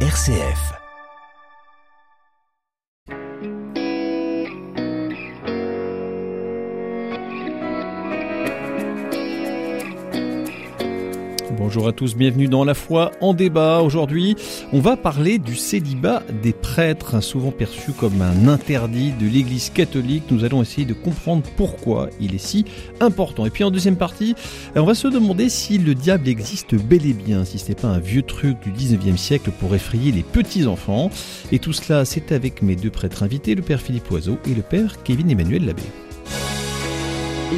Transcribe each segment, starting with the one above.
RCF. Bonjour à tous, bienvenue dans La foi en débat. Aujourd'hui, on va parler du célibat des prêtres, souvent perçu comme un interdit de l'Église catholique. Nous allons essayer de comprendre pourquoi il est si important. Et puis en deuxième partie, on va se demander si le diable existe bel et bien, si ce n'est pas un vieux truc du 19e siècle pour effrayer les petits-enfants. Et tout cela, c'est avec mes deux prêtres invités, le père Philippe Oiseau et le père Kevin Emmanuel Labbé.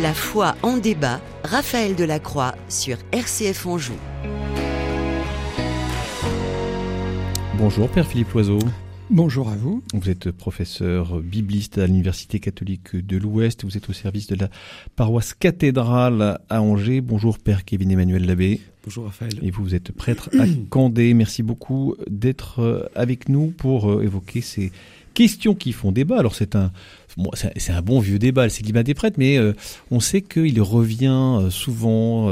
La foi en débat, Raphaël Delacroix sur RCF Anjou. Bonjour Père Philippe Loiseau. Bonjour à vous. Vous êtes professeur bibliste à l'Université catholique de l'Ouest. Vous êtes au service de la paroisse cathédrale à Angers. Bonjour Père Kevin Emmanuel Labbé. Bonjour Raphaël. Et vous, vous êtes prêtre à Candé. Merci beaucoup d'être avec nous pour évoquer ces questions qui font débat. Alors c'est un, c'est un bon vieux débat, le célibat des prêtres, mais euh, on sait qu'il revient euh, souvent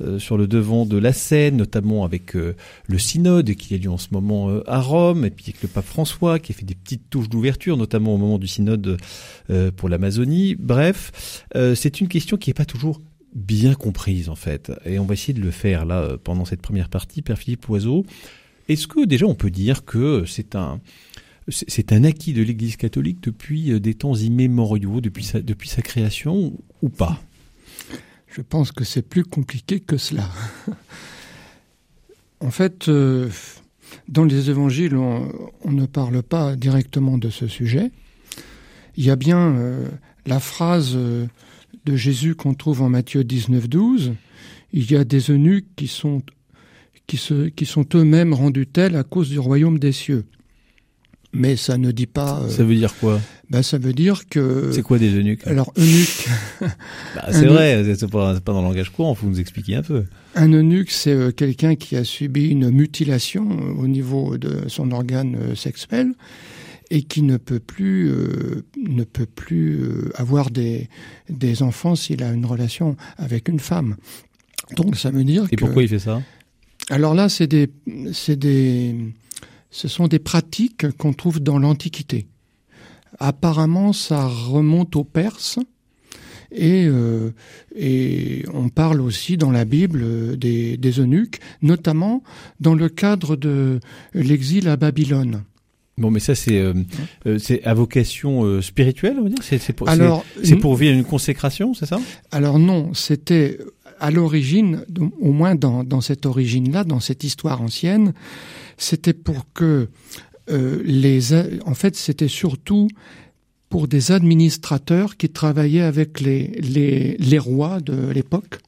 euh, sur le devant de la scène, notamment avec le synode qui a lieu en ce moment à Rome, et puis avec le pape François qui a fait des petites touches d'ouverture, notamment au moment du synode pour l'Amazonie. Bref, c'est une question qui n'est pas toujours bien comprise en fait, et on va essayer de le faire là pendant cette première partie, Père Philippe Oiseau. Est-ce que déjà on peut dire que c'est un c'est un acquis de l'Église catholique depuis des temps immémoriaux, depuis sa, création, ou pas? Je pense que c'est plus compliqué que cela. en fait, euh, dans les évangiles, on, ne parle pas directement de ce sujet. Il y a bien euh, la phrase euh, de Jésus qu'on trouve en Matthieu 19, 12. Il y a des eunuques qui sont eux-mêmes rendus tels à cause du royaume des cieux mais ça ne dit pas. Euh, ça veut dire quoi ben, ça veut dire que. C'est quoi des eunuques? Alors eunuque. bah, c'est vrai, c'est pas, pas, dans le langage courant. Faut nous expliquer un peu. Un eunuque, c'est euh, quelqu'un qui a subi une mutilation euh, au niveau de son organe sexuel et qui ne peut plus euh, ne peut plus euh, avoir des des enfants s'il a une relation avec une femme. Donc ça veut dire. Et que... pourquoi il fait ça? Alors là, c'est des c'est des ce sont des pratiques qu'on trouve dans l'Antiquité. Apparemment, ça remonte aux Perses. Et, euh, et, on parle aussi dans la Bible des, des eunuques, notamment dans le cadre de l'exil à Babylone. Bon, mais ça, c'est euh, c'est à vocation euh, spirituelle, on va dire? C'est pour, pour vivre une consécration, c'est ça? Alors non, c'était à l'origine, au moins dans, cette origine-là, dans cette histoire ancienne, c'était pour que euh, les... En fait, c'était surtout pour des administrateurs qui travaillaient avec les rois de l'époque.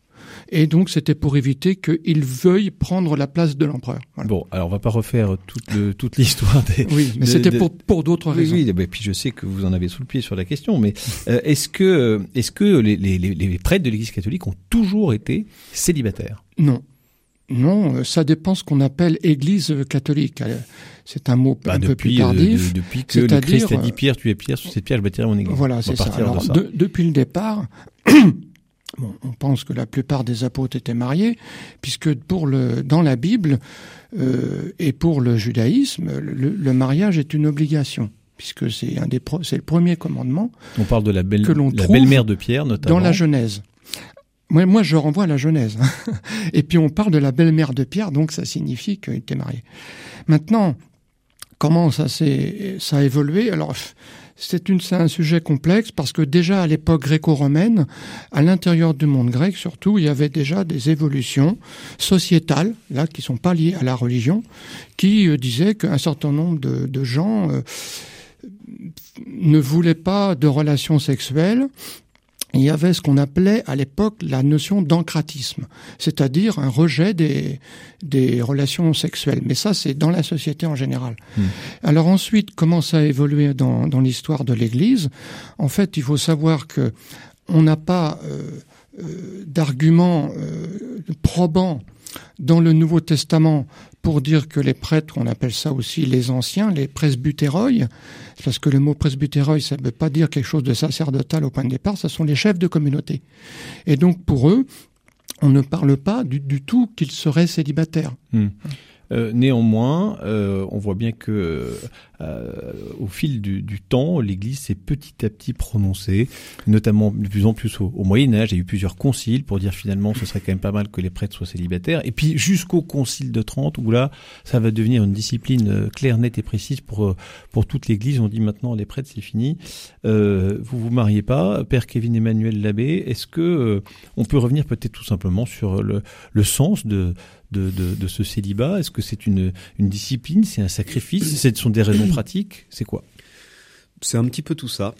Et donc, c'était pour éviter qu'ils veuillent prendre la place de l'empereur. Voilà. Bon, alors on va pas refaire toute, le, toute l'histoire des. Oui, mais c'était pour, pour d'autres raisons. Oui, oui, puis je sais que vous en avez sous le pied sur la question, mais euh, est-ce que, est-ce que les, les, les prêtres de l'Église catholique ont toujours été célibataires? Non. Non, ça dépend ce qu'on appelle Église catholique. C'est un mot bah, un depuis, peu plus tardif. Euh, depuis que le Christ a dit Pierre, tu es Pierre, sur cette pierre je bâtirai mon Église. Voilà, c'est ça. Alors, ça. De, depuis le départ, bon, on pense que la plupart des apôtres étaient mariés, puisque pour le, dans la Bible euh, et pour le judaïsme, le, le mariage est une obligation puisque c'est un des c'est le premier commandement. On parle de la belle que l'on la belle-mère de Pierre notamment dans la Genèse. Moi, moi, je renvoie à la Genèse. Et puis on parle de la belle-mère de Pierre, donc ça signifie qu'il était marié. Maintenant, comment ça s'est ça a évolué? Alors c'est un sujet complexe parce que déjà à l'époque gréco-romaine, à l'intérieur du monde grec surtout, il y avait déjà des évolutions sociétales là qui sont pas liées à la religion, qui euh, disaient qu'un certain nombre de, de gens euh, ne voulaient pas de relations sexuelles il y avait ce qu'on appelait à l'époque la notion d'encratisme, c'est-à-dire un rejet des, des relations sexuelles. Mais ça, c'est dans la société en général. Mmh. Alors ensuite, comment ça a évolué dans, dans l'histoire de l'Église? En fait, il faut savoir que on n'a pas euh, euh, d'arguments euh, probants dans le Nouveau Testament pour dire que les prêtres, on appelle ça aussi les anciens, les presbytéroi, parce que le mot presbytéroi, ça ne veut pas dire quelque chose de sacerdotal au point de départ, ce sont les chefs de communauté. Et donc pour eux, on ne parle pas du, tout qu'ils seraient célibataires. Mmh. Euh, néanmoins, euh, on voit bien que euh, au fil du, temps, l'Église s'est petit à petit prononcée, notamment de plus en plus au, Moyen Âge. Il y a eu plusieurs conciles pour dire finalement ce serait quand même pas mal que les prêtres soient célibataires. Et puis jusqu'au concile de Trente, où là, ça va devenir une discipline claire, nette et précise pour pour toute l'Église. On dit maintenant les prêtres c'est fini. Euh, vous vous mariez pas, Père Kevin Emmanuel Labbé. Est-ce que on peut revenir peut-être tout simplement sur le, le sens de de, de, ce célibat Est-ce que c'est une, une discipline C'est un sacrifice Ce sont des raisons pratiques C'est quoi? C'est un petit peu tout ça.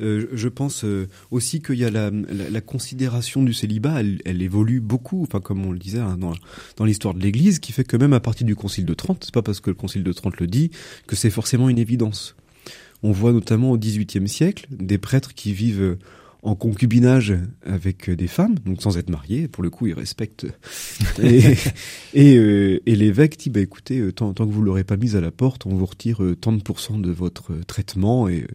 Euh, je pense euh, aussi qu'il y a la, la, considération du célibat, elle, elle, évolue beaucoup, enfin comme on le disait hein, dans, dans l'histoire de l'Église, qui fait que même à partir du Concile de Trente, c'est pas parce que le Concile de Trente le dit que c'est forcément une évidence. On voit notamment au XVIIIe siècle des prêtres qui vivent en concubinage avec des femmes, donc sans être mariés. Pour le coup, ils respectent. et, et, euh, et l'évêque dit bah écoutez, euh, tant, tant que vous l'aurez pas mise à la porte, on vous retire euh, tant de pourcents de votre traitement. Et,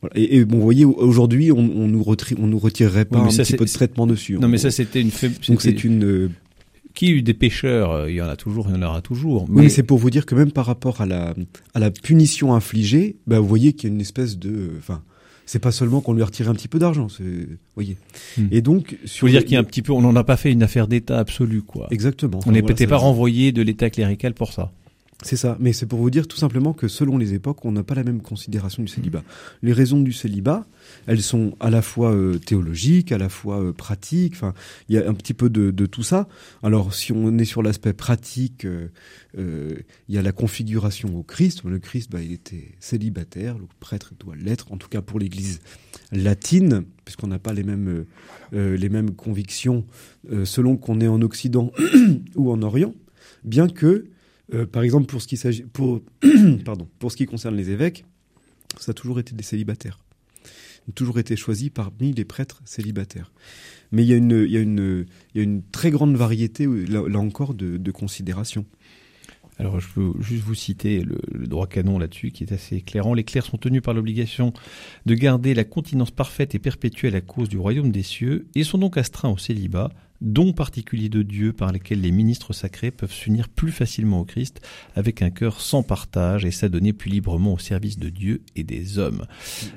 voilà. et, et bon, vous voyez, aujourd'hui, on, on nous retire, on nous retirerait pas Oui, mais un ça, petit c'est- peu de traitement dessus. Non, mais ça, c'était une faible. donc c'est une. euh, Qui a eu des pêcheurs euh, Il y en a toujours, il y en aura toujours. Oui, mais c'est pour vous dire que même par rapport à la à la punition infligée, bah vous voyez qu'il y a une espèce de, enfin, c'est pas seulement qu'on lui a retiré un petit peu d'argent, voyez. Hmm. Et donc, sur veux dire qu'il y a un petit peu, on n'en a pas fait une affaire d'État absolue, quoi. exactement. On n'est Voilà, peut-être pas renvoyé de l'État clérical pour ça. C'est ça, mais c'est pour vous dire tout simplement que selon les époques, on n'a pas la même considération du célibat. Les raisons du célibat, elles sont à la fois euh, théologiques, à la fois euh, pratiques. Enfin, il y a un petit peu de, tout ça. Alors, si on est sur l'aspect pratique, euh, il y a la configuration au Christ. Le Christ, bah, il était célibataire, le prêtre doit l'être, en tout cas pour l'Église latine, puisqu'on n'a pas les mêmes les mêmes convictions selon qu'on est en Occident ou en Orient, bien que euh, par exemple, pour ce qui concerne les évêques, ça a toujours été des célibataires. Ils ont toujours été choisis parmi les prêtres célibataires. Mais il y a une, très grande variété, euh, là, encore, de, de considérations. Alors, je peux juste vous citer le, le droit canon là-dessus, qui est assez éclairant. Les clercs sont tenus par l'obligation de garder la continence parfaite et perpétuelle à cause du royaume des cieux, et sont donc astreints au célibat, don particulier de Dieu par lequel les ministres sacrés peuvent s'unir plus facilement au Christ, avec un cœur sans partage et s'adonner plus librement au service de Dieu et des hommes.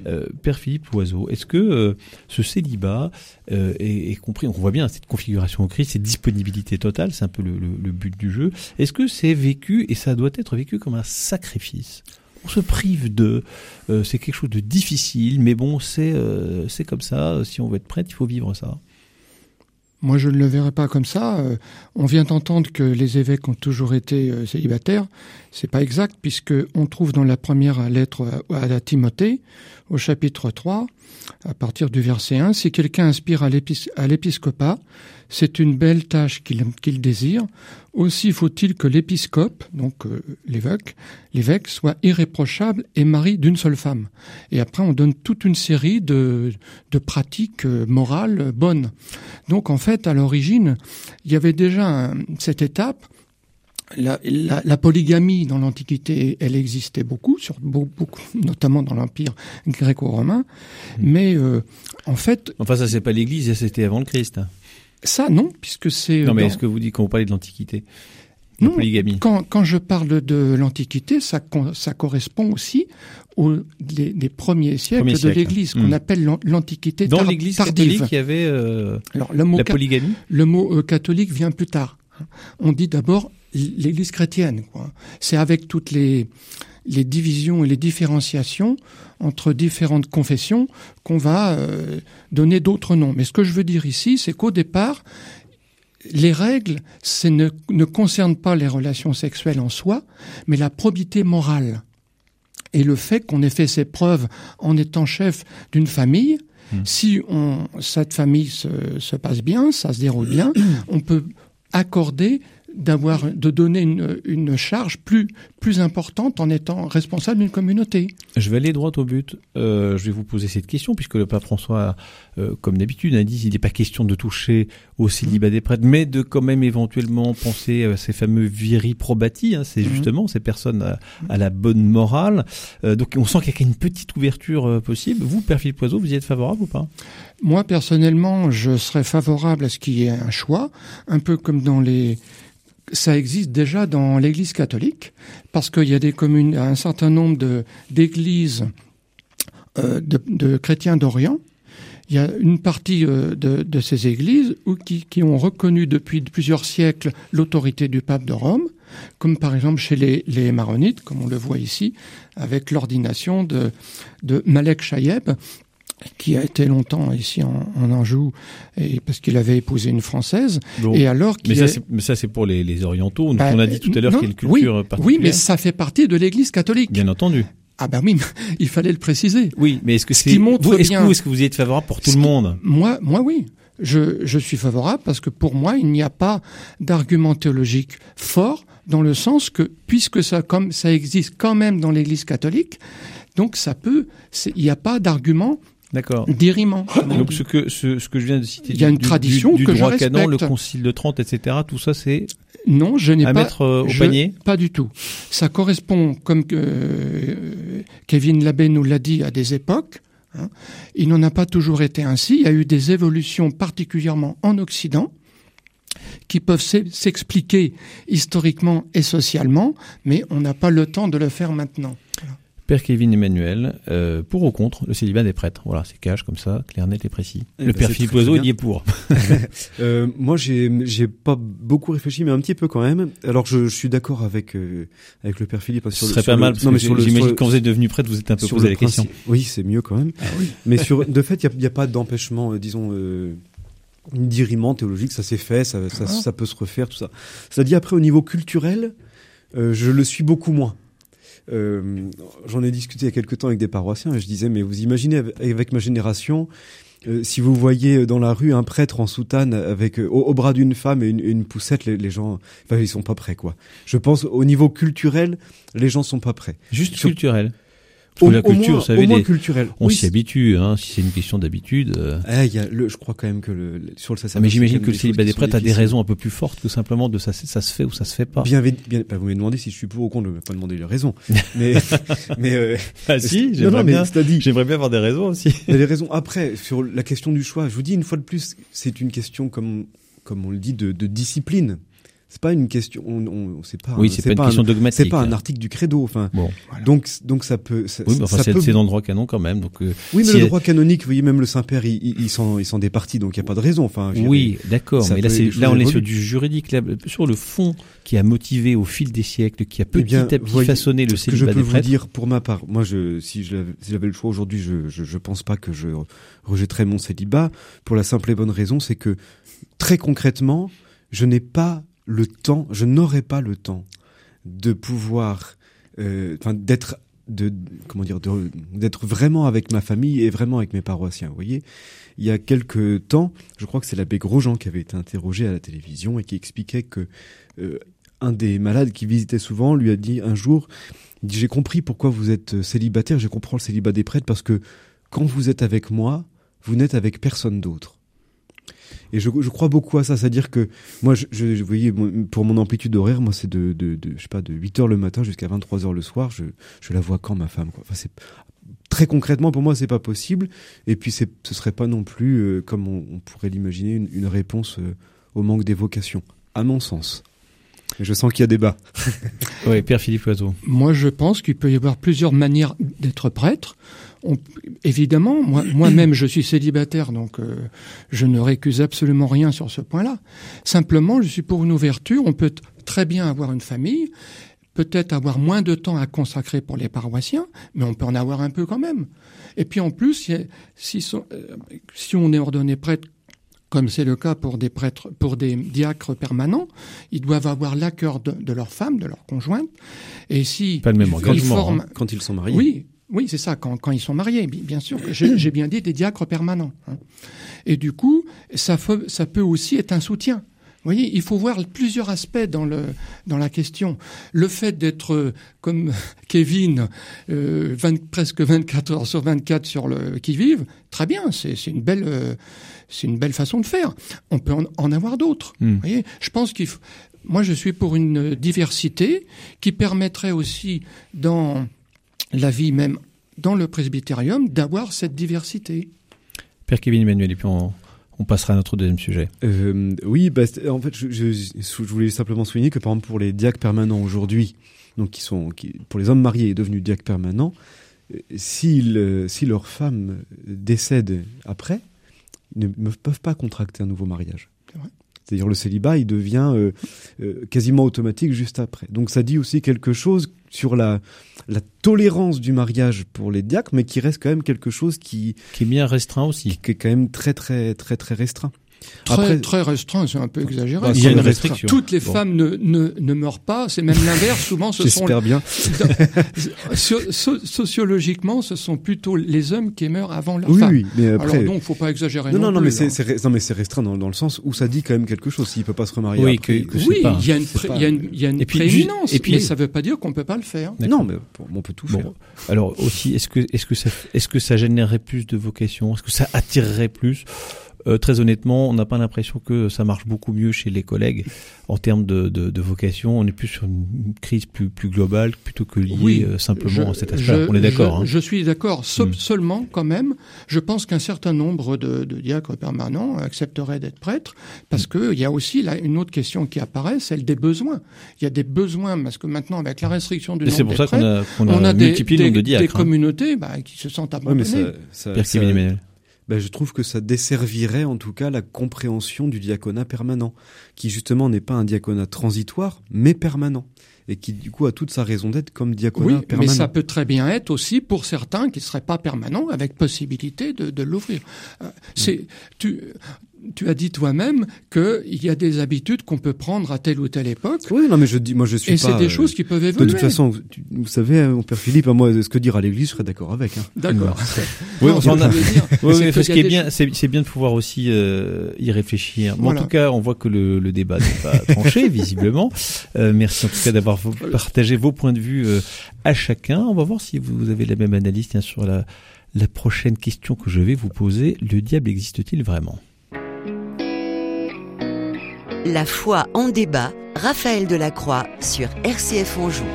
Euh, Père Philippe Loiseau, est-ce que euh, ce célibat euh, est, est compris? On voit bien cette configuration au Christ, cette disponibilité totale, c'est un peu le, le- le but du jeu. Est-ce que c'est vécu et ça doit être vécu comme un sacrifice? On se prive de, euh, c'est quelque chose de difficile, mais bon, c'est euh, c'est comme ça. Si on veut être prêtre, il faut vivre ça. Moi, je ne le verrais pas comme ça. Euh, on vient d'entendre que les évêques ont toujours été euh, célibataires. C'est pas exact, puisque on trouve dans la première lettre à, à Timothée, au chapitre 3, à partir du verset 1, si quelqu'un aspire à l'épis- à l'épiscopat, c'est une belle tâche qu'il désire. Aussi faut-il que l'épiscope, donc euh, l'évêque, l'évêque soit irréprochable et mari d'une seule femme. Et après, on donne toute une série de, pratiques euh, morales bonnes. Donc en fait, à l'origine, il y avait déjà cette étape. La, la- la polygamie dans l'Antiquité, elle existait beaucoup, sur beaucoup, notamment dans l'Empire gréco-romain. Mais euh, en fait, Enfin, ça, c'est pas l'Église, c'était avant le Christ. ça non, puisque c'est Non, mais dans- est-ce que vous dites quand vous parlez de l'Antiquité Non, polygamie Quand, quand je parle de l'Antiquité, ça, correspond aussi aux premiers siècles de l'Église, Hmm. qu'on appelle l'an- l'Antiquité Dans tar- l'Église tardive. catholique, il y avait euh, Alors, le mot, la ca- polygamie. le mot euh, catholique vient plus tard. On dit d'abord l'Église chrétienne. C'est avec toutes les, les divisions et les différenciations entre différentes confessions qu'on va euh, donner d'autres noms. Mais ce que je veux dire ici, c'est qu'au départ, les règles ne, ne concernent pas les relations sexuelles en soi, mais la probité morale. Et le fait qu'on ait fait ses preuves en étant chef d'une famille, Hmm. si on, cette famille se, se passe bien, ça se déroule bien, on peut accorder d'avoir, de donner une, une charge plus, plus importante en étant responsable d'une communauté. Je vais aller droit au but. Euh, je vais vous poser cette question, puisque le pape François, euh, comme d'habitude, a dit qu'il n'est pas question de toucher au célibat des prêtres, mais de quand même éventuellement penser à ces fameux viri probati, hein, c'est Mhm. justement ces personnes à, à la bonne morale. Euh, donc on sent qu'il y a une petite ouverture possible. Vous, Père Philippe Poiseau, vous y êtes favorable ou pas? Moi, personnellement, je serais favorable à ce qu'il y ait un choix, un peu comme dans les ça existe déjà dans l'Église catholique, parce qu'il y a des communes, un certain nombre d'églises euh, de, chrétiens d'Orient. Il y a une partie euh, de, ces églises qui, ont reconnu depuis plusieurs siècles l'autorité du pape de Rome, comme par exemple chez les, maronites, comme on le voit ici, avec l'ordination de, de Malek Chayeb, qui a été longtemps ici en, en Anjou, et parce qu'il avait épousé une française. Bon. Et alors, mais, ça, mais ça, c'est pour les, les orientaux. Bah, on a dit tout à l'heure qu'il y a une culture oui, particulière. Oui, mais ça fait partie de l'Église catholique. Bien entendu. Ah ben oui, il fallait le préciser. Oui, mais est-ce que Ce c'est qui montre est-ce bien- que, vous- est-ce que vous y êtes favorable pour tout Ce le qui- monde? Moi, moi oui. Je, je suis favorable parce que pour moi, il n'y a pas d'argument théologique fort dans le sens que puisque ça comme ça existe quand même dans l'Église catholique, donc ça peut, il n'y a pas d'argument D'accord. on Donc ce que ce, ce que je viens de citer, Il y a une du- tradition du, du que je droit canon, le. Concile de Trente, etc. Tout ça, c'est Non, je n'ai à pas. mettre euh, au je- panier. Pas du tout. Ça correspond, comme euh, Kevin Labbé nous l'a dit, à des époques. hein. Il n'en a pas toujours été ainsi. Il y a eu des évolutions, particulièrement en Occident, qui peuvent s'e- s'expliquer historiquement et socialement, mais on n'a pas le temps de le faire maintenant. Père Kevin Emmanuel, euh, pour ou contre le célibat des prêtres Voilà, c'est cash comme ça, clair, net et précis. Eh le ben, Père Philippe Oiseau, il y est pour. Euh, moi, j'ai j'ai pas beaucoup réfléchi, mais un petit peu quand même. Alors, je, je suis d'accord avec euh, avec le père Philippe Ce le- serait sur pas le- mal, parce non, que mais sur le- j'imagine sur que le- quand vous êtes devenu prêtre, vous êtes un peu sur posé la question. Oui, c'est mieux quand même. Mais sur, de fait, il n'y a, pas d'empêchement, euh, disons, euh, d'irriment théologique. Ça s'est fait, ça, ça, Ah. ça peut se refaire, tout ça. Cela dit, après, au niveau culturel, euh, je le suis beaucoup moins. Euh, J'en ai discuté il y a quelque temps avec des paroissiens et je disais, mais vous imaginez avec, avec ma génération, euh, si vous voyez dans la rue un prêtre en soutane avec euh, au, au bras d'une femme et une, une poussette, les, les gens, enfin, ils sont pas prêts, quoi. Je pense au niveau culturel, les gens sont pas prêts. Juste Sur- culturel. Que la culture, moins, vous savez, au moins les- on Oui, s'y habitue. Hein, si c'est une question d'habitude. euh. eh, il y a le, je crois quand même que le, sur le sacerdoce. mais j'imagine que le célibat des prêtres a des raisons un peu plus fortes que simplement de ça, ça se fait ou ça se fait pas. Bien, bien, bah, vous m'avez demandé si je suis pour ou contre, je ne vais pas demander les raisons. mais, mais, euh, Ah non, mais c'est-à-dire, j'aimerais bien avoir des raisons aussi. des raisons. Après, sur la question du choix, je vous dis une fois de plus, c'est une question comme, comme on le dit de, de discipline. C'est pas une question, on, on, c'est pas, Oui, un- c'est pas une un- question dogmatique. c'est pas un article du credo. Enfin, Bon, donc, donc ça peut, ça, oui, mais enfin, c'est peut dans le droit canon quand même. Donc, euh, Oui, mais Si le elle- droit canonique, vous voyez, même le Saint-Père, il, il, il s'en, il s'en départit, donc il n'y a pas de raison. Enfin, oui, d'accord. Mais là, c'est là, on est sur du juridique, là, sur le fond qui a motivé au fil des siècles, qui a petit Eh bien, à petit voyez, façonné le Ce que je célibat peux des vous dire pour ma part, moi, je, si j'avais le choix aujourd'hui, je, je, je pense pas que je rejetterais mon célibat pour la simple et bonne raison, c'est que très concrètement, je n'ai pas le temps, je n'aurai pas le temps de pouvoir, euh, enfin, d'être de comment dire d'être vraiment avec ma famille et vraiment avec mes paroissiens. Vous voyez, il y a quelques temps, je crois que c'est l'abbé Grosjean qui avait été interrogé à la télévision et qui expliquait que euh, un des malades qui visitait souvent lui a dit un jour, dit j'ai compris pourquoi vous êtes célibataire, je comprends le célibat des prêtres parce que quand vous êtes avec moi, vous n'êtes avec personne d'autre. Et je, crois beaucoup à ça, c'est-à-dire que moi, je, vous voyez, pour mon amplitude horaire, moi, c'est de, de, je sais pas, de 8 heures le matin jusqu'à 23 heures le soir. Je, la vois quand ma femme. Enfin, c'est très concrètement pour moi, c'est pas possible. Et puis, ce serait pas non plus, euh, comme on, pourrait l'imaginer, une, une réponse euh, au manque d'évocation, à mon sens. Je sens qu'il y a débat. Oui, Père Philippe Loiseau. Moi, je pense qu'il peut y avoir plusieurs manières d'être prêtre. On- évidemment, moi- moi-même, je suis célibataire, donc euh, je ne récuse absolument rien sur ce point-là. Simplement, je suis pour une ouverture. On peut très bien avoir une famille, peut-être avoir moins de temps à consacrer pour les paroissiens, mais on peut en avoir un peu quand même. Et puis en plus, si, si, sont- euh, si on est ordonné prêtre, comme c'est le cas pour des prêtres, pour des diacres permanents, ils doivent avoir l'accord de, de leur femme, de leur conjointe. Et si Pas le même ils engagement, forment- Quand ils sont mariés. oui, oui, c'est ça, quand, quand ils sont mariés, bi- bien sûr. J'ai j'ai bien dit des diacres permanents. hein. Et du coup, ça peut aussi être un soutien. Vous voyez, il faut voir plusieurs aspects dans, le, dans la question. Le fait d'être, euh, comme Kevin, euh, 20 presque 24 heures sur 24 sur le qui-vive, très bien, c'est une belle... euh, c'est une belle façon de faire. On peut en, en avoir d'autres. Hmm. Vous voyez, je pense qu'il faut. Moi, je suis pour une diversité qui permettrait aussi dans la vie même dans le presbytérium d'avoir cette diversité. Père Kevin Emmanuel, et puis on, On passera à notre deuxième sujet. Euh, oui, bah, en fait, je, je, je, voulais simplement souligner que par exemple pour les diacres permanents aujourd'hui, donc qui sont qui, pour les hommes mariés et devenus diacres permanents, euh, s'ils euh, si leur femme décède après, ils ne peuvent pas contracter un nouveau mariage. C'est-à-dire le célibat, il devient euh, euh, quasiment automatique juste après. Donc ça dit aussi quelque chose sur la, la tolérance du mariage pour les diacres, mais qui reste quand même quelque chose qui qui est bien restreint aussi, qui, qui est quand même très très très très restreint. Très, Après, très restreint, c'est un peu exagéré. Bah, il y a une restriction. Toutes les bon. femmes ne, ne, ne meurent pas, c'est même l'inverse. Souvent, ce sont. J'espère bien. so, sociologiquement, ce sont plutôt les hommes qui meurent avant leur oui, femme. Oui, mais après. Alors donc, faut pas exagérer. Non, non, non, plus, mais c'est non, mais c'est restreint dans, dans, le sens où ça dit quand même quelque chose. S'il peut pas se remarier. Oui, après, que, que oui, il y a une, pré, il y a une, il y a une et puis, prééminence. Et puis, mais ça veut pas dire qu'on peut pas le faire. Non, mais on peut tout bon, faire. Alors aussi, est-ce que est-ce que ça est-ce que ça générerait plus de vocations? Est-ce que ça attirerait plus? Euh, très honnêtement, on n'a pas l'impression que ça marche beaucoup mieux chez les collègues en termes de, de, de, vocation. On est plus sur une crise plus, plus globale plutôt que liée oui, euh, simplement je, à cet aspect. On est d'accord. Je, hein. je, suis d'accord. Mm. Seulement, quand même, je pense qu'un certain nombre de, de, diacres permanents accepteraient d'être prêtres parce mm. qu'il y a aussi là une autre question qui apparaît, celle des besoins. Il y a des besoins parce que maintenant, avec la restriction du nombre C'est pour ça qu'on a, on a des, le nombre de diacres. des communautés bah, qui se sentent abandonnées. Ça, ça, ça, Emmanuel ben, je trouve que ça desservirait en tout cas la compréhension du diaconat permanent, qui justement n'est pas un diaconat transitoire, mais permanent, et qui du coup a toute sa raison d'être comme diaconat oui, permanent. mais ça peut très bien être aussi pour certains qui ne seraient pas permanents, avec possibilité de, de l'ouvrir. Euh, c'est, tu, tu as dit toi-même qu'il y a des habitudes qu'on peut prendre à telle ou telle époque. Oui, non, mais je dis, moi, je suis et pas. c'est des choses qui peuvent évoluer. De toute façon, vous, vous savez, mon père Philippe, moi, ce que dire à l'Église, je serais d'accord avec. Hein. D'accord. oui, on en a. Oui, oui, ce qui est bien, c'est, c'est bien de pouvoir aussi euh, y réfléchir. Mais Voilà. En tout cas, on voit que le, le débat n'est pas tranché, visiblement. Euh, merci en tout cas d'avoir partagé vos points de vue euh, à chacun. On va voir si vous avez la même analyse tiens, sur la, la prochaine question que je vais vous poser. Le diable existe-t-il vraiment? La foi en débat, Raphaël Delacroix sur RCF Anjou.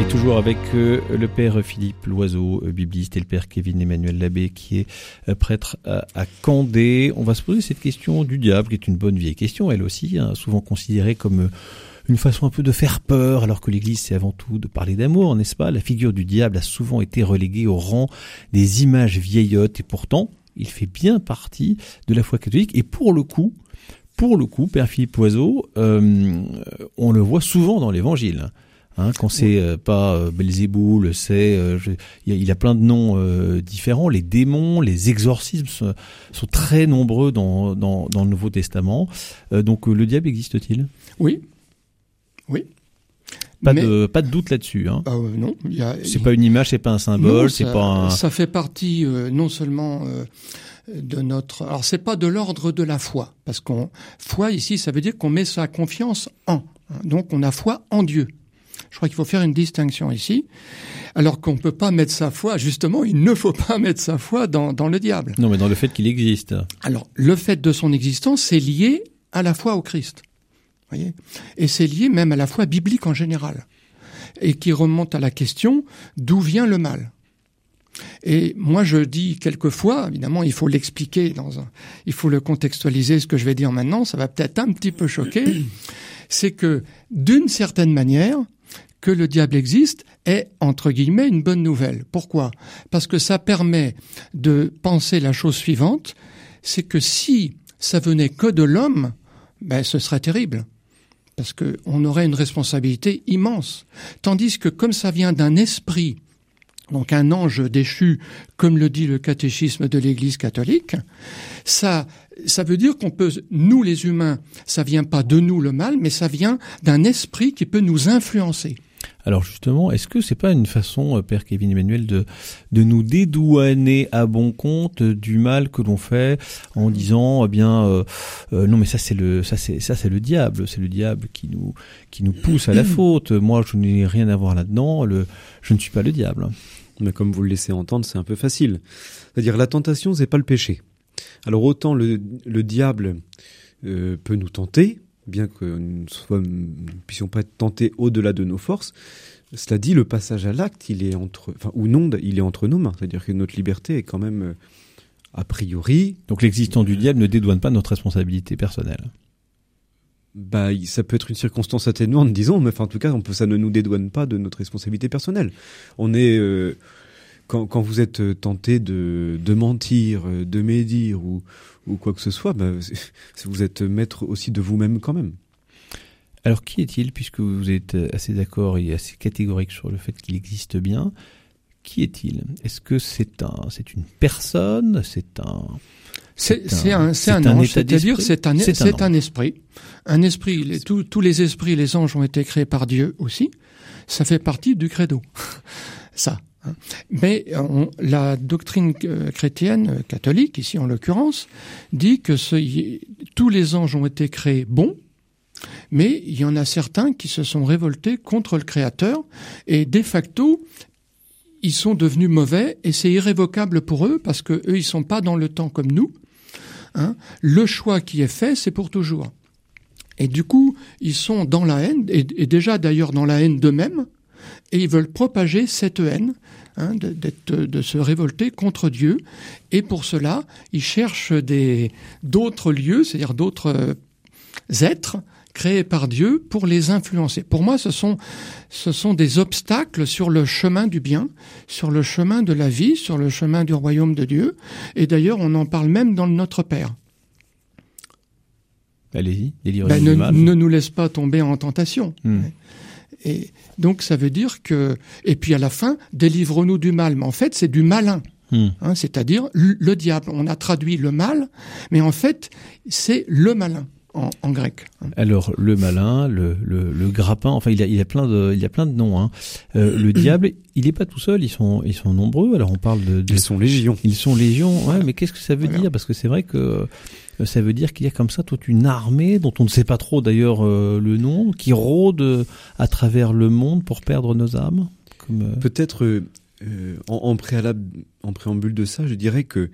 Et toujours avec euh, le père Philippe Loiseau, euh, bibliste, et le père Kevin Emmanuel Labbé, qui est prêtre à, Candé. On va se poser cette question du diable, qui est une bonne vieille question, elle aussi, hein, souvent considérée comme une façon un peu de faire peur, alors que l'Église, c'est avant tout de parler d'amour, n'est-ce pas? La figure du diable a souvent été reléguée au rang des images vieillottes, et pourtant, il fait bien partie de la foi catholique, et pour le coup, pour le coup, Père Philippe Loiseau, euh, on le voit souvent dans l'Évangile. Hein, quand c'est euh, pas euh, Belzéboul, c'est euh, il a plein de noms différents. Les démons, les exorcismes sont, très nombreux dans, le Nouveau Testament. Donc le diable existe-t-il? Oui, oui. Pas Mais, de pas de doute là-dessus. Hein. Euh, non, a, c'est pas une image, c'est pas un symbole, c'est pas un. Ça fait partie euh, non seulement de notre. Alors c'est pas de l'ordre de la foi, parce qu'on foi ici, ça veut dire qu'on met sa confiance en. Donc on a foi en Dieu. Je crois qu'il faut faire une distinction ici. Alors qu'on ne peut pas mettre sa foi, justement, il ne faut pas mettre sa foi dans, dans le diable. Non, mais dans le fait qu'il existe. Alors, le fait de son existence, c'est lié à la foi au Christ. Et c'est lié même à la foi biblique en général. Et qui remonte à la question d'où vient le mal? Et moi, je dis quelquefois, évidemment, il faut l'expliquer dans un, il faut le contextualiser, ce que je vais dire maintenant, ça va peut-être un petit peu choquer, c'est que, d'une certaine manière, que le diable existe est, entre guillemets, une bonne nouvelle. Pourquoi? Parce que ça permet de penser la chose suivante, c'est que si ça venait que de l'homme, ben, ce serait terrible. Parce qu'on aurait une responsabilité immense. Tandis que comme ça vient d'un esprit, donc un ange déchu, comme le dit le catéchisme de l'Église catholique, ça, veut dire qu'on peut, nous les humains, ça vient pas de nous le mal, mais ça vient d'un esprit qui peut nous influencer. Alors justement, est-ce que c'est pas une façon, euh, Père Kevin Emmanuel, de, de nous dédouaner à bon compte du mal que l'on fait en disant, eh bien, euh, euh, non mais ça c'est le, ça c'est, ça c'est le diable, c'est le diable qui nous, qui nous pousse à la faute. Moi, je n'ai rien à voir là-dedans. Le, je ne suis pas le diable. Mais comme vous le laissez entendre, c'est un peu facile. C'est-à-dire la tentation, c'est pas le péché. Alors autant le, le diable euh, peut nous tenter, bien que nous ne puissions pas être tentés au-delà de nos forces. Cela dit, le passage à l'acte, il est entre, enfin, ou non, il est entre nos mains. C'est-à-dire que notre liberté est quand même a priori. Donc l'existence du diable ne dédouane pas notre responsabilité personnelle. Bah, ça peut être une circonstance atténuante, disons, mais enfin, en tout cas, on peut, ça ne nous dédouane pas de notre responsabilité personnelle. On est, euh, quand, quand, vous êtes tenté de, de mentir, de médire ou, ou quoi que ce soit, bah, vous êtes maître aussi de vous-même quand même. Alors qui est-il, puisque vous êtes assez d'accord et assez catégorique sur le fait qu'il existe bien Qui est-il? Est-ce que c'est un, c'est une personne? C'est un c'est un, c'est un, ange, c'est-à-dire c'est un, c'est un, esprit. Un esprit. Les, tous les esprits, les anges ont été créés par Dieu aussi. Ça fait partie du credo. Ça. Hein. Mais la doctrine euh, chrétienne euh, catholique, ici en l'occurrence, dit que tous les anges ont été créés bons, mais il y en a certains qui se sont révoltés contre le Créateur et de facto, ils sont devenus mauvais et c'est irrévocable pour eux parce que eux ils sont pas dans le temps comme nous. Hein. Le choix qui est fait, c'est pour toujours. Et du coup, ils sont dans la haine et, déjà d'ailleurs dans la haine d'eux-mêmes et ils veulent propager cette haine. Hein, de, de, se révolter contre Dieu, et pour cela, ils cherchent des d'autres lieux, c'est-à-dire d'autres euh, êtres créés par Dieu pour les influencer. Pour moi, ce sont, ce sont des obstacles sur le chemin du bien, sur le chemin de la vie, sur le chemin du royaume de Dieu. Et d'ailleurs, on en parle même dans le Notre Père. Allez-y, ben, ne, ne, nous laisse pas tomber en tentation. Hmm. Et donc, ça veut dire que... Et puis à la fin, délivre-nous du mal. Mais en fait, c'est du malin. Hmm. Hein, c'est-à-dire le diable. On a traduit le mal, mais en fait, c'est le malin en, grec. Alors le malin, le, le, le, grappin, enfin il a, il a plein de, il y a plein de noms. Hein. Euh, le diable, il est pas tout seul, ils sont, ils sont nombreux. Alors on parle de, ils sont légions. Ils sont légions. Ouais, mais qu'est-ce que ça veut dire? Parce que c'est vrai que euh, ça veut dire qu'il y a comme ça toute une armée dont on ne sait pas trop d'ailleurs euh, le nom, qui rôde à travers le monde pour perdre nos âmes. Comme peut-être en, en, préalable, en préambule de ça, je dirais que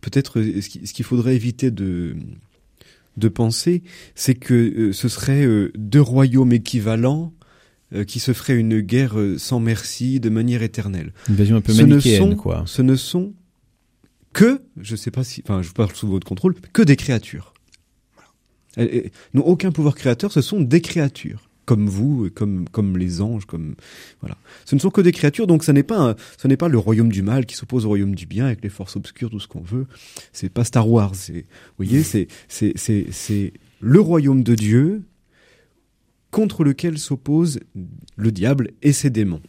peut-être ce qu'il faudrait éviter de de penser, c'est que euh, ce serait euh, deux royaumes équivalents euh, qui se feraient une guerre sans merci de manière éternelle. Une vision un peu manichéenne, quoi. Ce ne sont que, je sais pas si, enfin, je parle sous votre contrôle, que des créatures. Elles, n'ont aucun pouvoir créateur, ce sont des créatures comme vous, comme comme les anges, comme voilà. Ce ne sont que des créatures, donc ce n'est pas ce n'est pas le royaume du mal qui s'oppose au royaume du bien avec les forces obscures, tout ce qu'on veut. C'est pas Star Wars. C'est, vous voyez, c'est c'est c'est c'est le royaume de Dieu contre lequel s'oppose le diable et ses démons.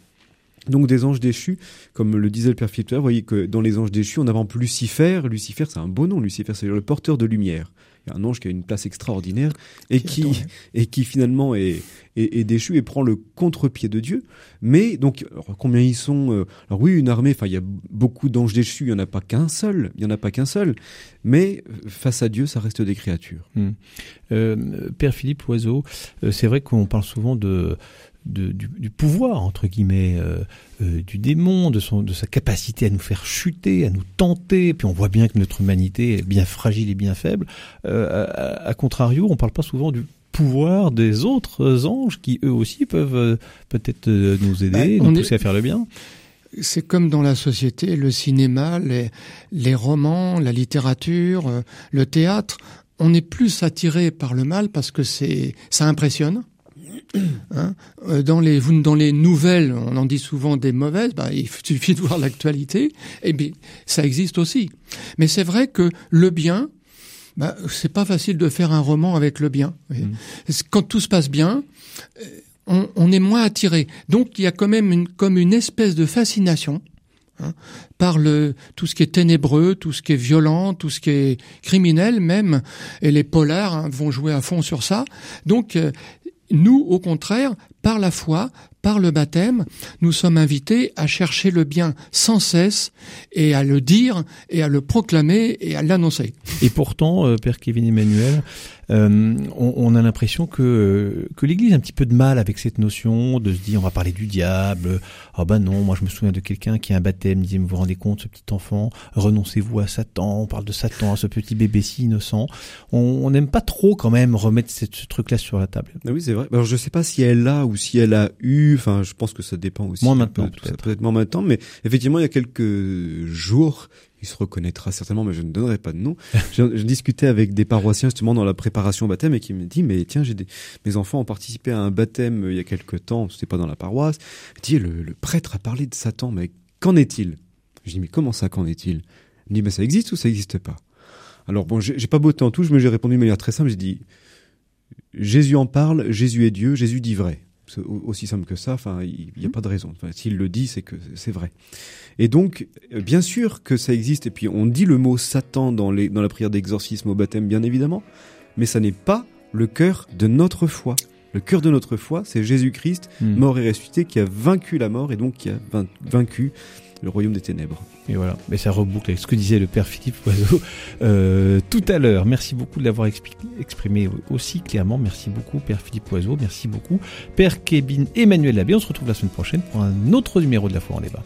Donc des anges déchus, comme le disait le père Philippe, vous voyez que dans les anges déchus, on avant Lucifer. Lucifer, c'est un beau nom. Lucifer, c'est le porteur de lumière un ange qui a une place extraordinaire et qui, et qui finalement est, est, déchu et prend le contre-pied de Dieu. Mais donc, combien ils sont euh, Alors oui, une armée. Enfin, il y a beaucoup d'anges déchus. Il y en a pas qu'un seul. Il y en a pas qu'un seul. Mais euh, face à Dieu, ça reste des créatures. Hmm. Euh, Père Philippe Oiseau, c'est vrai qu'on parle souvent de du, du, pouvoir entre guillemets euh, euh, du démon, de son de sa capacité à nous faire chuter, à nous tenter. Puis on voit bien que notre humanité est bien fragile et bien faible. Euh, à, contrario, on parle pas souvent du pouvoir des autres anges qui eux aussi peuvent peut-être nous aider, bah, nous pousser à faire le bien. C'est comme dans la société, le cinéma, les, les romans, la littérature, le théâtre. On est plus attiré par le mal parce que c'est ça impressionne Hein euh, dans les dans les nouvelles, on en dit souvent des mauvaises. Bah, il suffit de voir l'actualité. Et bien, ça existe aussi. Mais c'est vrai que le bien, bah, c'est pas facile de faire un roman avec le bien. Mmh. Quand tout se passe bien, euh, on, on, est moins attiré. Donc il y a quand même une, comme une espèce de fascination. Hein, par le, tout ce qui est ténébreux, tout ce qui est violent, tout ce qui est criminel même, et les polars hein, vont jouer à fond sur ça. Donc euh, nous, au contraire, par la foi, par le baptême, nous sommes invités à chercher le bien sans cesse et à le dire et à le proclamer et à l'annoncer. Et pourtant, euh, Père Kevin Emmanuel, euh, on, a l'impression que que l'Église a un petit peu de mal avec cette notion de se dire on va parler du diable. Ah oh ben non, moi je me souviens de quelqu'un qui a un baptême, disait vous vous rendez compte, ce petit enfant, renoncez-vous à Satan. On parle de Satan, à ce petit bébé si innocent. On n'aime pas trop quand même remettre ce truc-là sur la table. Ah oui, c'est vrai. Alors je sais pas si elle l'a ou si elle a eu. Enfin, je pense que ça dépend aussi. Moins maintenant, peut-être. Peut-être moins maintenant, mais effectivement, il y a quelques jours, il se reconnaîtra certainement, mais je ne donnerai pas de nom. je, discutais avec des paroissiens justement dans la préparation au baptême et qui me dit mais tiens j'ai mes enfants ont participé à un baptême euh, il y a quelque temps, c'était pas dans la paroisse. Il dit le, prêtre a parlé de Satan, mais qu'en est-il? Je dis mais comment ça qu'en est-il? Il me dit mais ça existe ou ça n'existe pas? Alors bon j'ai pas beauté en touche, mais j'ai répondu de manière très simple. J'ai dit Jésus en parle, Jésus est Dieu, Jésus dit vrai aussi simple que ça. Enfin, il n'y a pas de raison. Enfin, S'il le dit, c'est que c'est vrai. Et donc, euh, bien sûr que ça existe. Et puis, on dit le mot Satan dans, les, dans la prière d'exorcisme au baptême, bien évidemment. Mais ça n'est pas le cœur de notre foi. Le cœur de notre foi, c'est Jésus-Christ, hmm. mort et ressuscité, qui a vaincu la mort et donc qui a vaincu le royaume des ténèbres. Et voilà, mais ça reboucle avec ce que disait le père Philippe Oiseau euh, tout à l'heure. Merci beaucoup de l'avoir exprimé aussi clairement. Merci beaucoup, père Philippe Oiseau. Merci beaucoup, père Kevin Emmanuel Labbé. On se retrouve la semaine prochaine pour un autre numéro de la foi en débat.